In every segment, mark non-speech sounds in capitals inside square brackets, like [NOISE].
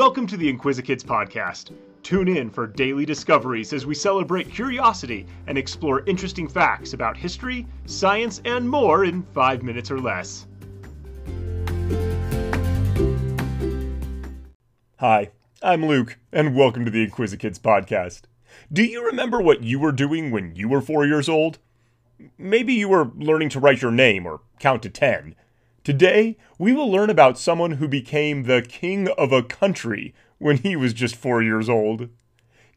Welcome to the Inquisikids podcast. Tune in for daily discoveries as we celebrate curiosity and explore interesting facts about history, science, and more in five minutes or less. Hi, I'm Luke, and welcome to the Inquisikids podcast. Do you remember what you were doing when you were four years old? Maybe you were learning to write your name or count to ten. Today, we will learn about someone who became the king of a country when he was just four years old.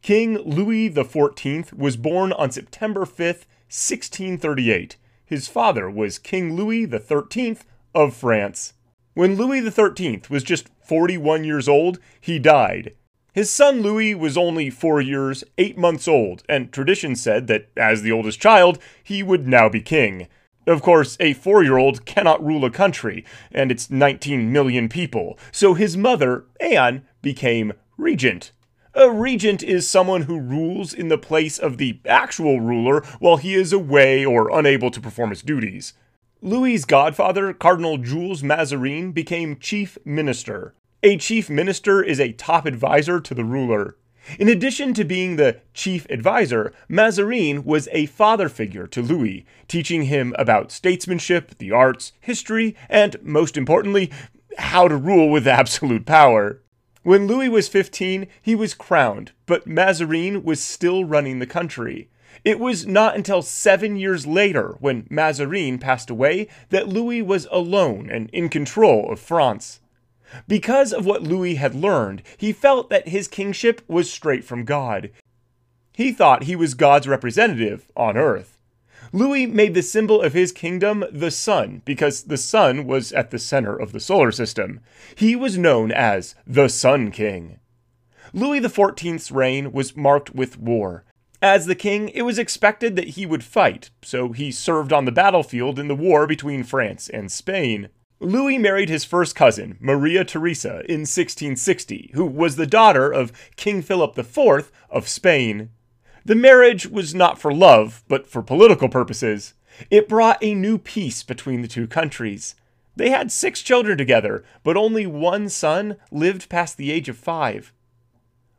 King Louis XIV was born on September 5th, 1638. His father was King Louis XIII of France. When Louis XIII was just 41 years old, he died. His son Louis was only four years, eight months old, and tradition said that, as the oldest child, he would now be king. Of course, a four year old cannot rule a country, and it's 19 million people, so his mother, Anne, became regent. A regent is someone who rules in the place of the actual ruler while he is away or unable to perform his duties. Louis's godfather, Cardinal Jules Mazarin, became chief minister. A chief minister is a top advisor to the ruler. In addition to being the chief advisor, Mazarin was a father figure to Louis, teaching him about statesmanship, the arts, history, and, most importantly, how to rule with [LAUGHS] absolute power. When Louis was 15, he was crowned, but Mazarin was still running the country. It was not until seven years later, when Mazarin passed away, that Louis was alone and in control of France. Because of what Louis had learned, he felt that his kingship was straight from God. He thought he was God's representative on earth. Louis made the symbol of his kingdom the sun because the sun was at the center of the solar system. He was known as the Sun King. Louis XIV's reign was marked with war. As the king, it was expected that he would fight, so he served on the battlefield in the war between France and Spain. Louis married his first cousin, Maria Theresa, in 1660, who was the daughter of King Philip IV of Spain. The marriage was not for love, but for political purposes. It brought a new peace between the two countries. They had six children together, but only one son lived past the age of five.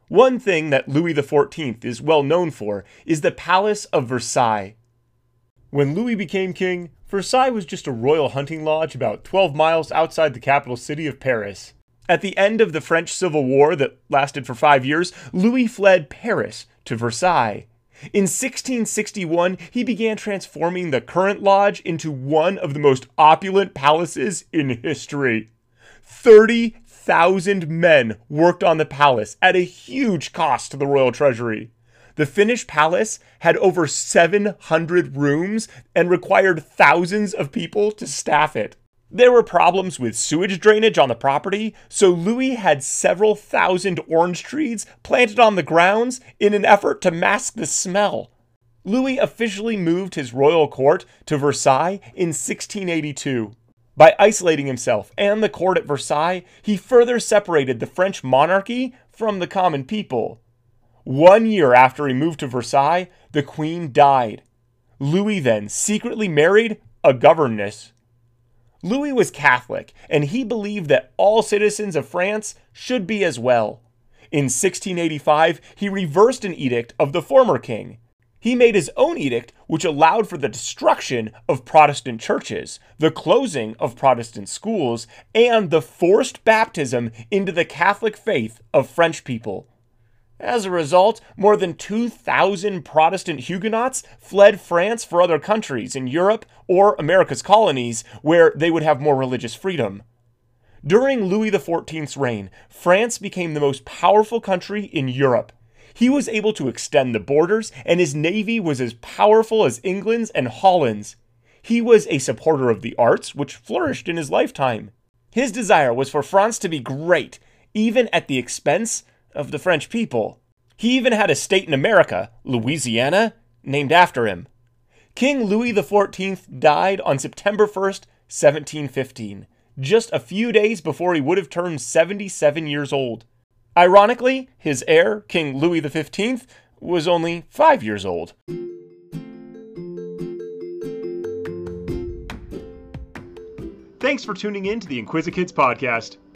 One thing that Louis XIV is well known for is the Palace of Versailles. When Louis became king, Versailles was just a royal hunting lodge about 12 miles outside the capital city of Paris. At the end of the French Civil War that lasted for five years, Louis fled Paris to Versailles. In 1661, he began transforming the current lodge into one of the most opulent palaces in history. 30,000 men worked on the palace at a huge cost to the royal treasury. The finished palace had over 700 rooms and required thousands of people to staff it. There were problems with sewage drainage on the property, so Louis had several thousand orange trees planted on the grounds in an effort to mask the smell. Louis officially moved his royal court to Versailles in 1682. By isolating himself and the court at Versailles, he further separated the French monarchy from the common people. One year after he moved to Versailles, the queen died. Louis then secretly married a governess. Louis was Catholic, and he believed that all citizens of France should be as well. In 1685, he reversed an edict of the former king. He made his own edict, which allowed for the destruction of Protestant churches, the closing of Protestant schools, and the forced baptism into the Catholic faith of French people. As a result, more than 2,000 Protestant Huguenots fled France for other countries in Europe or America's colonies where they would have more religious freedom. During Louis XIV's reign, France became the most powerful country in Europe. He was able to extend the borders, and his navy was as powerful as England's and Holland's. He was a supporter of the arts, which flourished in his lifetime. His desire was for France to be great, even at the expense of the French people. He even had a state in America, Louisiana, named after him. King Louis XIV died on September 1st, 1715, just a few days before he would have turned 77 years old. Ironically, his heir, King Louis XV, was only five years old. Thanks for tuning in to the Inquisikids podcast.